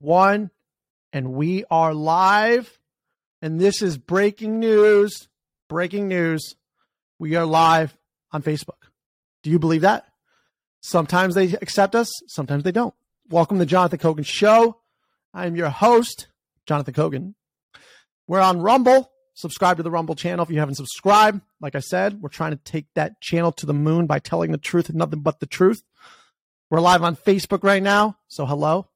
one, and we are live. And this is breaking news. Breaking news. We are live on Facebook. Do you believe that? Sometimes they accept us, sometimes they don't. Welcome to Jonathan Kogan Show. I am your host, Jonathan Kogan. We're on Rumble. Subscribe to the Rumble channel if you haven't subscribed. Like I said, we're trying to take that channel to the moon by telling the truth and nothing but the truth. We're live on Facebook right now. So, hello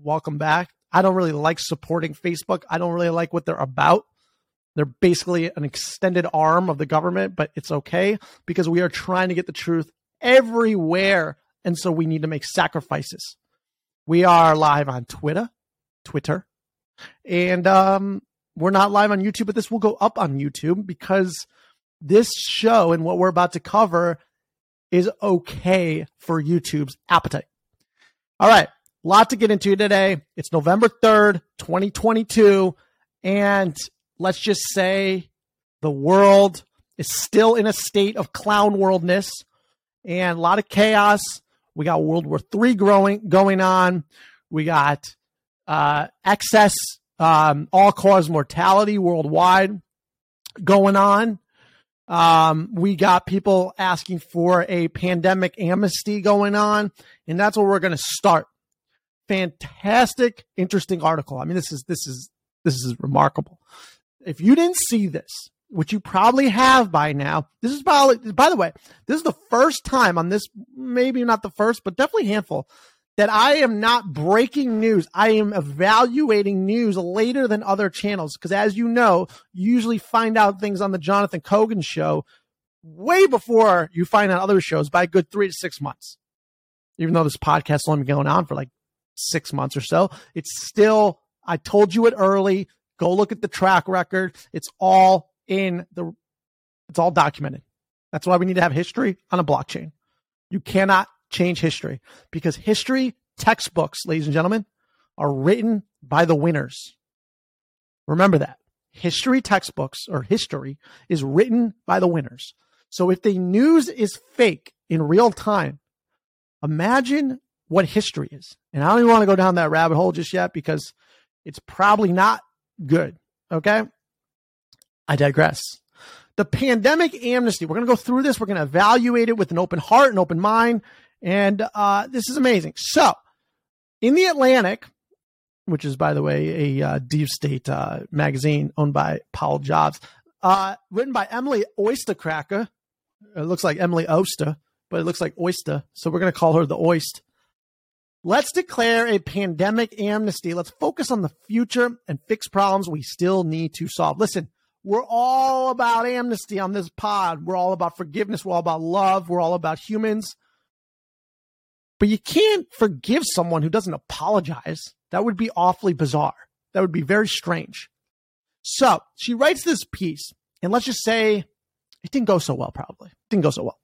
welcome back. I don't really like supporting Facebook. I don't really like what they're about. They're basically an extended arm of the government, but it's okay because we are trying to get the truth everywhere. And so we need to make sacrifices. We are live on Twitter, Twitter, and um, we're not live on YouTube, but this will go up on YouTube because this show and what we're about to cover is okay for YouTube's appetite. All right lot to get into today. It's November 3rd, 2022. And let's just say the world is still in a state of clown worldness and a lot of chaos. We got World War III growing going on. We got uh, excess um, all cause mortality worldwide going on. Um, we got people asking for a pandemic amnesty going on, and that's where we're going to start fantastic, interesting article. I mean, this is this is this is remarkable. If you didn't see this, which you probably have by now, this is probably by the way, this is the first time on this, maybe not the first, but definitely handful that I am not breaking news. I am evaluating news later than other channels because, as you know, you usually find out things on the Jonathan Kogan show way before you find out other shows by a good three to six months. Even though this podcast has only been going on for like six months or so. It's still, I told you it early. Go look at the track record. It's all in the, it's all documented. That's why we need to have history on a blockchain. You cannot change history because history textbooks, ladies and gentlemen, are written by the winners. Remember that. History textbooks or history is written by the winners. So if the news is fake in real time, imagine what history is. And I don't even want to go down that rabbit hole just yet because it's probably not good. Okay. I digress. The pandemic amnesty, we're going to go through this. We're going to evaluate it with an open heart and open mind. And uh, this is amazing. So, in the Atlantic, which is, by the way, a uh, deep state uh, magazine owned by Paul Jobs, uh, written by Emily Oystercracker. It looks like Emily Oster, but it looks like Oyster. So we're going to call her the Oyst. Let's declare a pandemic amnesty. Let's focus on the future and fix problems we still need to solve. Listen, we're all about amnesty on this pod. We're all about forgiveness. We're all about love. We're all about humans. But you can't forgive someone who doesn't apologize. That would be awfully bizarre. That would be very strange. So she writes this piece, and let's just say it didn't go so well, probably. It didn't go so well.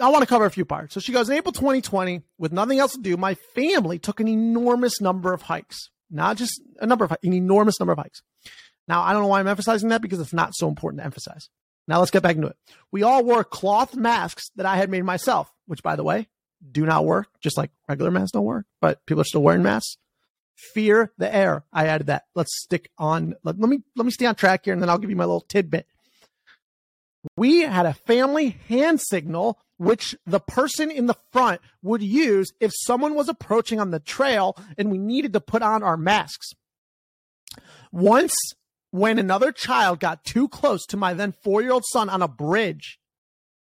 I want to cover a few parts. So she goes in April 2020, with nothing else to do, my family took an enormous number of hikes. Not just a number of an enormous number of hikes. Now I don't know why I'm emphasizing that because it's not so important to emphasize. Now let's get back into it. We all wore cloth masks that I had made myself, which by the way, do not work, just like regular masks don't work, but people are still wearing masks. Fear the air. I added that. Let's stick on let, let me let me stay on track here and then I'll give you my little tidbit. We had a family hand signal which the person in the front would use if someone was approaching on the trail and we needed to put on our masks. Once, when another child got too close to my then four year old son on a bridge,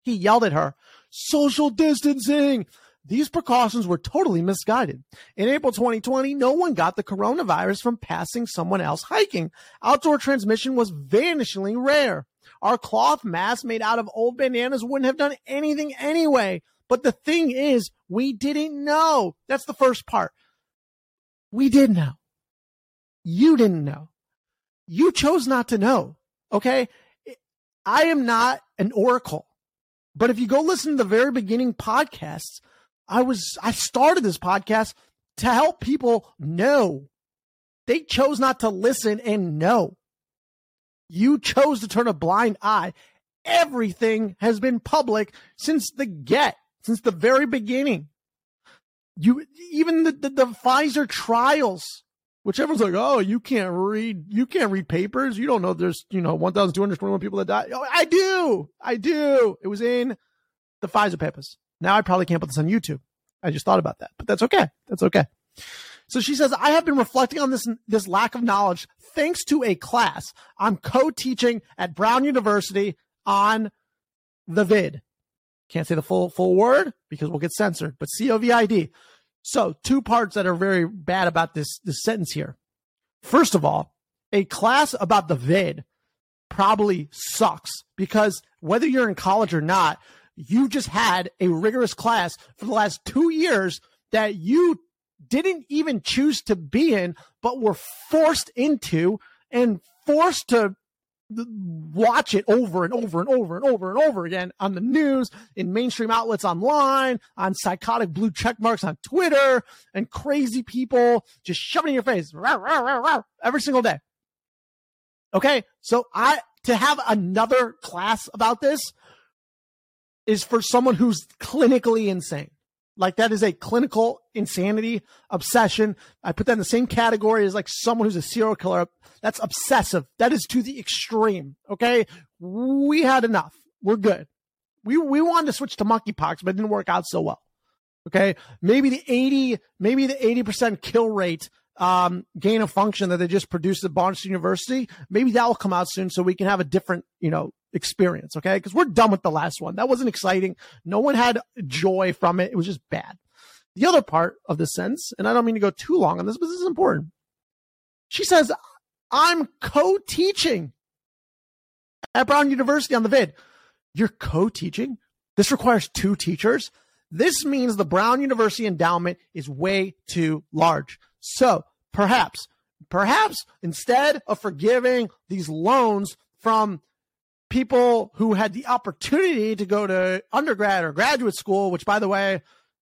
he yelled at her, social distancing. These precautions were totally misguided. In April 2020, no one got the coronavirus from passing someone else hiking. Outdoor transmission was vanishingly rare. Our cloth mask made out of old bananas wouldn't have done anything anyway. But the thing is, we didn't know. That's the first part. We did know. You didn't know. You chose not to know. Okay. I am not an oracle. But if you go listen to the very beginning podcasts, I was, I started this podcast to help people know. They chose not to listen and know. You chose to turn a blind eye. Everything has been public since the get, since the very beginning. You even the, the, the Pfizer trials, which everyone's like, oh, you can't read, you can't read papers. You don't know there's you know 1,221 people that died. Oh, I do, I do. It was in the Pfizer papers. Now I probably can't put this on YouTube. I just thought about that, but that's okay. That's okay. So she says, I have been reflecting on this, this lack of knowledge thanks to a class I'm co-teaching at Brown University on the vid. Can't say the full, full word because we'll get censored, but COVID. So two parts that are very bad about this, this sentence here. First of all, a class about the vid probably sucks because whether you're in college or not, you just had a rigorous class for the last two years that you didn't even choose to be in, but were forced into and forced to watch it over and over and over and over and over again on the news, in mainstream outlets online, on psychotic blue check marks on Twitter, and crazy people just shoving in your face every single day. Okay, so I to have another class about this is for someone who's clinically insane. Like that is a clinical insanity obsession. I put that in the same category as like someone who's a serial killer. That's obsessive. That is to the extreme. Okay. We had enough. We're good. We, we wanted to switch to monkeypox, but it didn't work out so well. Okay. Maybe the 80, maybe the 80% kill rate, um, gain of function that they just produced at Barnes University. Maybe that will come out soon so we can have a different, you know, experience. Okay. Cause we're done with the last one. That wasn't exciting. No one had joy from it. It was just bad. The other part of the sentence, and I don't mean to go too long on this, but this is important. She says, I'm co-teaching at Brown University on the vid. You're co-teaching? This requires two teachers. This means the Brown University endowment is way too large. So perhaps, perhaps instead of forgiving these loans from people who had the opportunity to go to undergrad or graduate school, which by the way,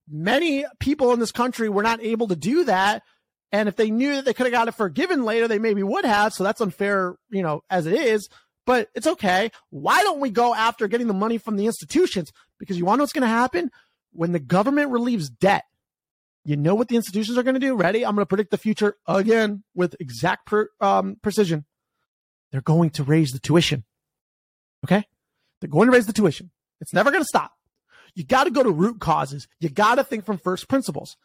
many people in this country were not able to do that. And if they knew that they could have got it forgiven later, they maybe would have. So that's unfair, you know, as it is, but it's okay. Why don't we go after getting the money from the institutions? Because you want to know what's going to happen when the government relieves debt. You know what the institutions are going to do? Ready? I'm going to predict the future again with exact per, um, precision. They're going to raise the tuition. Okay. They're going to raise the tuition. It's never going to stop. You got to go to root causes. You got to think from first principles.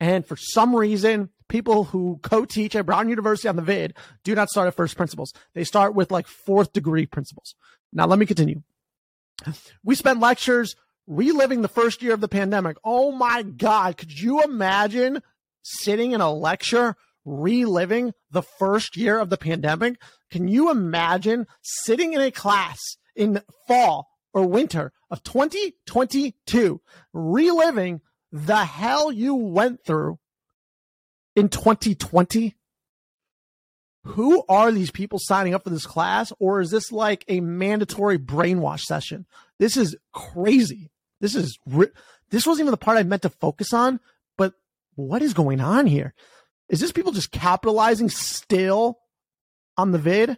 And for some reason, people who co-teach at Brown University on the vid do not start at first principles. They start with like fourth degree principles. Now let me continue. We spent lectures reliving the first year of the pandemic. Oh my God. Could you imagine sitting in a lecture reliving the first year of the pandemic? Can you imagine sitting in a class in fall or winter of 2022, reliving the hell you went through in 2020? Who are these people signing up for this class? Or is this like a mandatory brainwash session? This is crazy. This is, this wasn't even the part I meant to focus on, but what is going on here? Is this people just capitalizing still on the vid?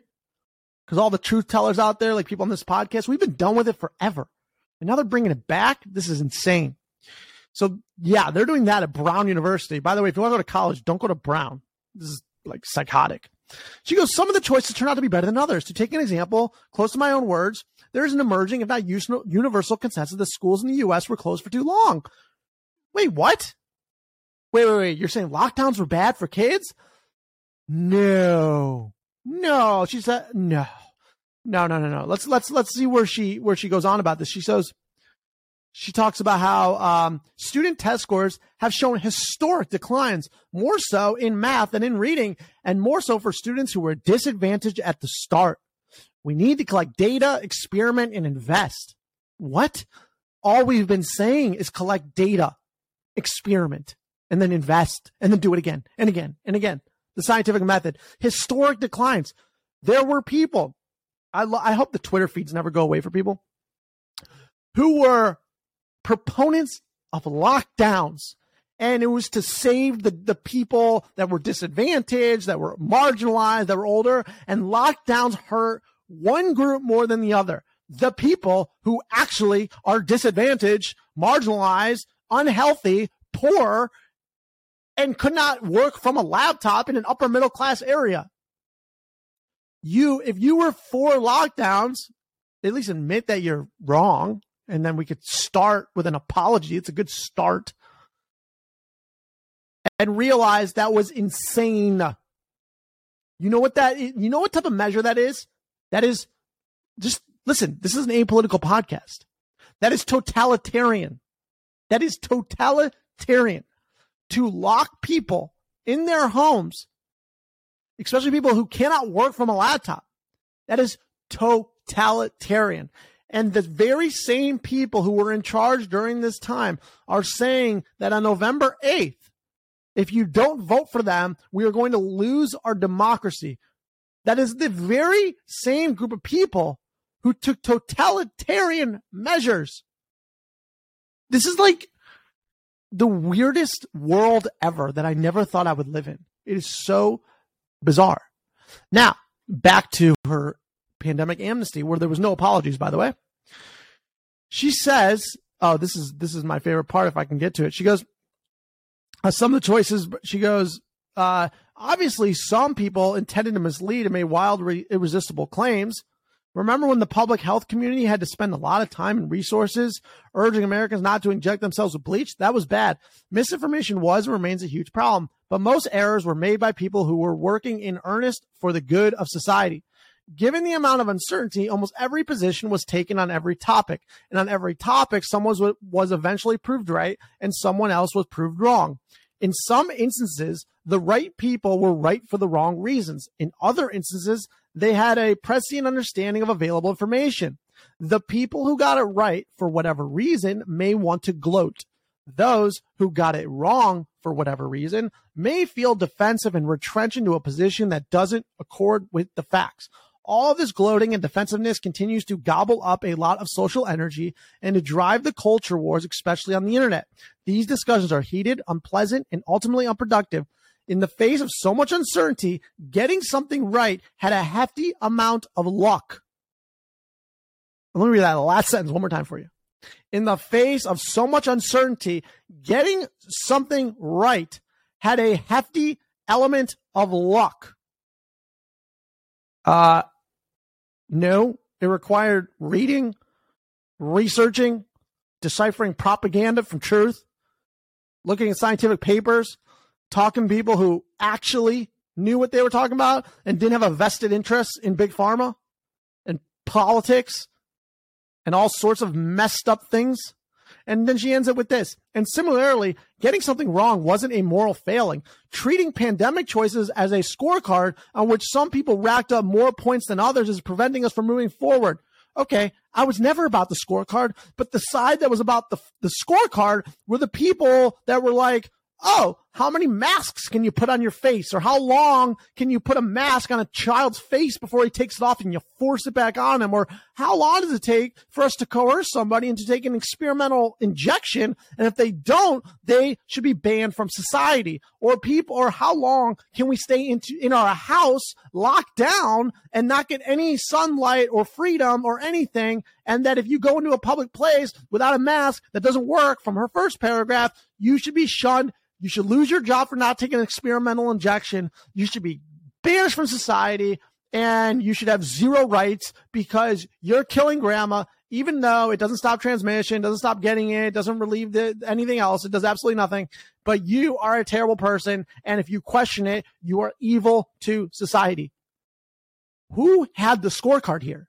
Because all the truth tellers out there, like people on this podcast, we've been done with it forever. And now they're bringing it back. This is insane. So yeah, they're doing that at Brown University. By the way, if you want to go to college, don't go to Brown. This is like psychotic. She goes, some of the choices turn out to be better than others. To take an example, close to my own words, there is an emerging, if not universal consensus that schools in the U.S. were closed for too long. Wait, what? Wait, wait, wait. You're saying lockdowns were bad for kids? No. No, she said no, no, no, no, no. Let's let's let's see where she where she goes on about this. She says she talks about how um, student test scores have shown historic declines, more so in math than in reading, and more so for students who were disadvantaged at the start. We need to collect data, experiment, and invest. What? All we've been saying is collect data, experiment, and then invest, and then do it again and again and again the scientific method. Historic declines. There were people. I, lo- I hope the Twitter feeds never go away for people who were proponents of lockdowns. And it was to save the, the people that were disadvantaged, that were marginalized, that were older. And lockdowns hurt one group more than the other. The people who actually are disadvantaged, marginalized, unhealthy, poor and could not work from a laptop in an upper middle class area. You, if you were for lockdowns, at least admit that you're wrong, and then we could start with an apology. It's a good start. And realize that was insane. You know what that you know what type of measure that is? That is just listen, this is an apolitical podcast. That is totalitarian. That is totalitarian to lock people in their homes, especially people who cannot work from a laptop. That is totalitarian. And the very same people who were in charge during this time are saying that on November 8th, if you don't vote for them, we are going to lose our democracy. That is the very same group of people who took totalitarian measures. This is like the weirdest world ever that I never thought I would live in. It is so bizarre. Now, back to her pandemic amnesty, where there was no apologies, by the way. She says, "Oh, this is this is my favorite part. If I can get to it," she goes, uh, "Some of the choices." She goes, uh, "Obviously, some people intended to mislead and made wild, re- irresistible claims." Remember when the public health community had to spend a lot of time and resources urging Americans not to inject themselves with bleach? That was bad. Misinformation was and remains a huge problem, but most errors were made by people who were working in earnest for the good of society. Given the amount of uncertainty, almost every position was taken on every topic. And on every topic, someone was, eventually proved right and someone else was proved wrong. In some instances, the right people were right for the wrong reasons. In other instances, they had a prescient understanding of available information. The people who got it right for whatever reason may want to gloat. Those who got it wrong for whatever reason may feel defensive and retrench into a position that doesn't accord with the facts. All this gloating and defensiveness continues to gobble up a lot of social energy and to drive the culture wars, especially on the internet. These discussions are heated, unpleasant, and ultimately unproductive. In the face of so much uncertainty, getting something right had a hefty amount of luck. Let me read that last sentence one more time for you. In the face of so much uncertainty, getting something right had a hefty element of luck. Uh, no, it required reading, researching, deciphering propaganda from truth, looking at scientific papers, talking to people who actually knew what they were talking about and didn't have a vested interest in big pharma and politics and all sorts of messed up things. And then she ends up with this. And similarly, getting something wrong wasn't a moral failing. Treating pandemic choices as a scorecard on which some people racked up more points than others is preventing us from moving forward. Okay, I was never about the scorecard, but the side that was about the, the scorecard were the people that were like, oh, how many masks can you put on your face? Or how long can you put a mask on a child's face before he takes it off and you force it back on him? Or how long does it take for us to coerce somebody into taking an experimental injection? And if they don't, they should be banned from society. Or people, or how long can we stay into, in our house locked down and not get any sunlight or freedom or anything? And that if you go into a public place without a mask that doesn't work from her first paragraph, you should be shunned you should lose your job for not taking an experimental injection. You should be banished from society and you should have zero rights because you're killing grandma, even though it doesn't stop transmission, doesn't stop getting it, doesn't relieve the, anything else. It does absolutely nothing. But you are a terrible person. And if you question it, you are evil to society. Who had the scorecard here?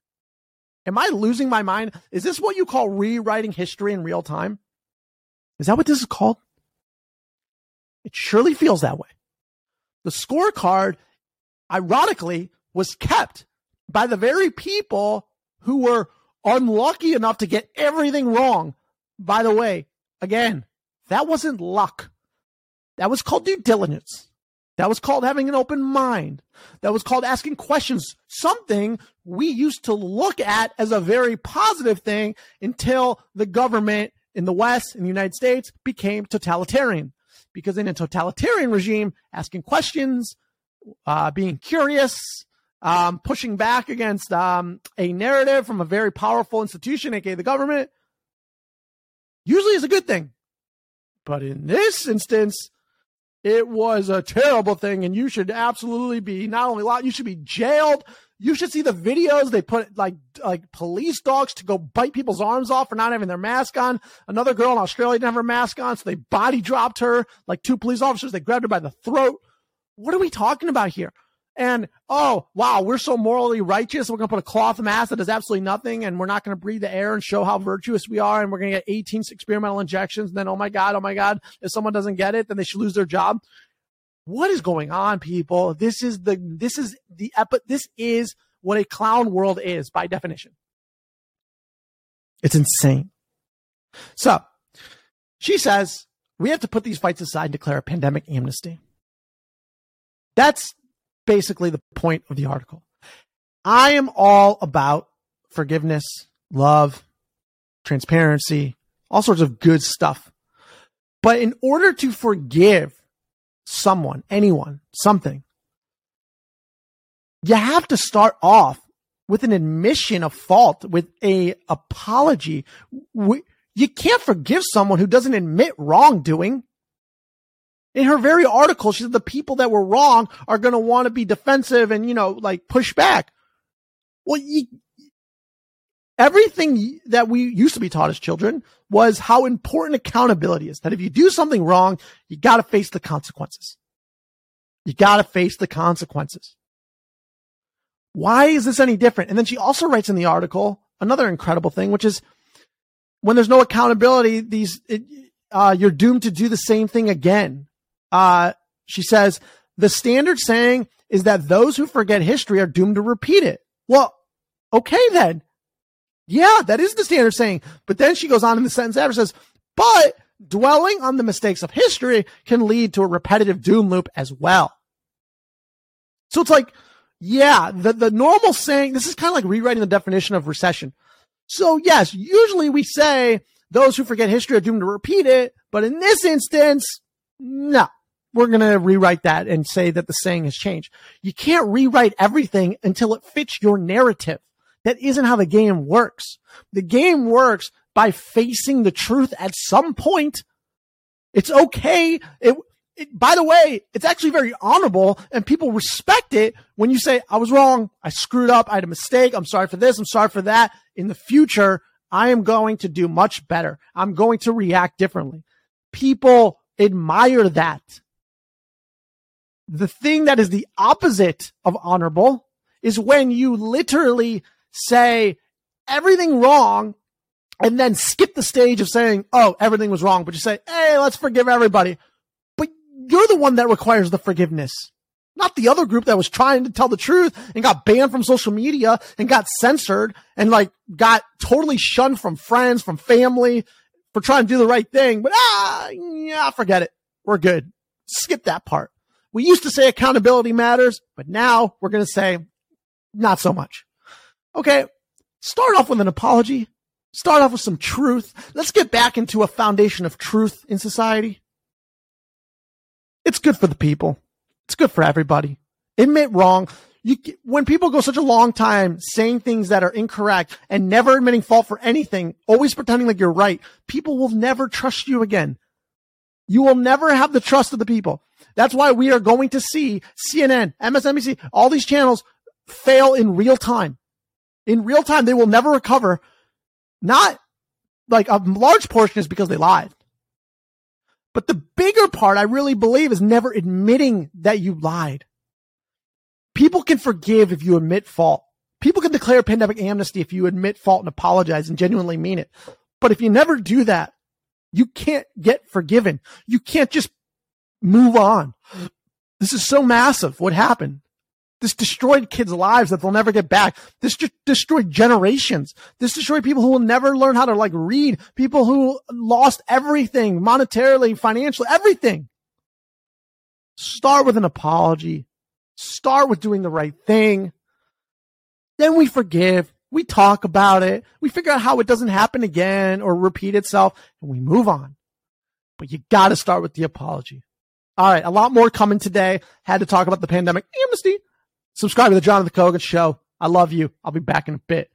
Am I losing my mind? Is this what you call rewriting history in real time? Is that what this is called? It surely feels that way. The scorecard, ironically, was kept by the very people who were unlucky enough to get everything wrong. By the way, again, that wasn't luck. That was called due diligence. That was called having an open mind. That was called asking questions, something we used to look at as a very positive thing until the government in the West, in the United States, became totalitarian because in a totalitarian regime, asking questions, uh, being curious, um, pushing back against um, a narrative from a very powerful institution, aka the government, usually is a good thing. But in this instance, it was a terrible thing, and you should absolutely be not only locked, you should be jailed. You should see the videos they put like like police dogs to go bite people's arms off for not having their mask on. Another girl in Australia didn't have her mask on, so they body dropped her. Like two police officers, they grabbed her by the throat. What are we talking about here? And oh wow, we're so morally righteous. We're gonna put a cloth mask that does absolutely nothing, and we're not gonna breathe the air and show how virtuous we are. And we're gonna get 18 experimental injections. And then oh my god, oh my god, if someone doesn't get it, then they should lose their job. What is going on, people? This is the this is the epi- this is what a clown world is by definition. It's insane. So she says we have to put these fights aside and declare a pandemic amnesty. That's basically the point of the article. I am all about forgiveness, love, transparency, all sorts of good stuff. But in order to forgive someone, anyone, something, you have to start off with an admission of fault, with a apology. You can't forgive someone who doesn't admit wrongdoing. In her very article, she said the people that were wrong are going to want to be defensive and, you know, like push back. Well, you, everything that we used to be taught as children was how important accountability is. That if you do something wrong, you got to face the consequences. You got to face the consequences. Why is this any different? And then she also writes in the article another incredible thing, which is when there's no accountability, these, it, uh, you're doomed to do the same thing again. Uh, she says the standard saying is that those who forget history are doomed to repeat it. Well, okay then. Yeah, that is the standard saying. But then she goes on in the sentence after says, but dwelling on the mistakes of history can lead to a repetitive doom loop as well. So it's like, yeah, the, the normal saying, this is kind of like rewriting the definition of recession. So yes, usually we say those who forget history are doomed to repeat it. But in this instance, no, we're going to rewrite that and say that the saying has changed. You can't rewrite everything until it fits your narrative. That isn't how the game works. The game works by facing the truth at some point. It's okay. It, it, by the way, it's actually very honorable and people respect it when you say, I was wrong. I screwed up. I had a mistake. I'm sorry for this. I'm sorry for that. In the future, I am going to do much better. I'm going to react differently. People admire that. The thing that is the opposite of honorable is when you literally say everything wrong and then skip the stage of saying, oh, everything was wrong, but you say, hey, let's forgive everybody But you're the one that requires the forgiveness, not the other group that was trying to tell the truth and got banned from social media and got censored and like got totally shunned from friends, from family for trying to do the right thing. But ah, yeah, forget it. We're good. Skip that part. We used to say accountability matters, but now we're going to say not so much. Okay. Start off with an apology. Start off with some truth. Let's get back into a foundation of truth in society. It's good for the people. It's good for everybody. Admit wrong. You, when people go such a long time saying things that are incorrect and never admitting fault for anything, always pretending like you're right, people will never trust you again. You will never have the trust of the people. That's why we are going to see CNN, MSNBC, all these channels fail in real time. In real time, they will never recover. Not like a large portion is because they lied. But the bigger part, I really believe, is never admitting that you lied. People can forgive if you admit fault. People can declare pandemic amnesty if you admit fault and apologize and genuinely mean it. But if you never do that, you can't get forgiven. You can't just move on. This is so massive. What happened? This destroyed kids' lives that they'll never get back. This just destroyed generations. This destroyed people who will never learn how to like read, people who lost everything monetarily, financially, everything. Start with an apology. Start with doing the right thing. Then we forgive. We talk about it. We figure out how it doesn't happen again or repeat itself and we move on. But you got to start with the apology. All right. A lot more coming today. Had to talk about the pandemic amnesty subscribe to the Jonathan Kogan Show. I love you. I'll be back in a bit.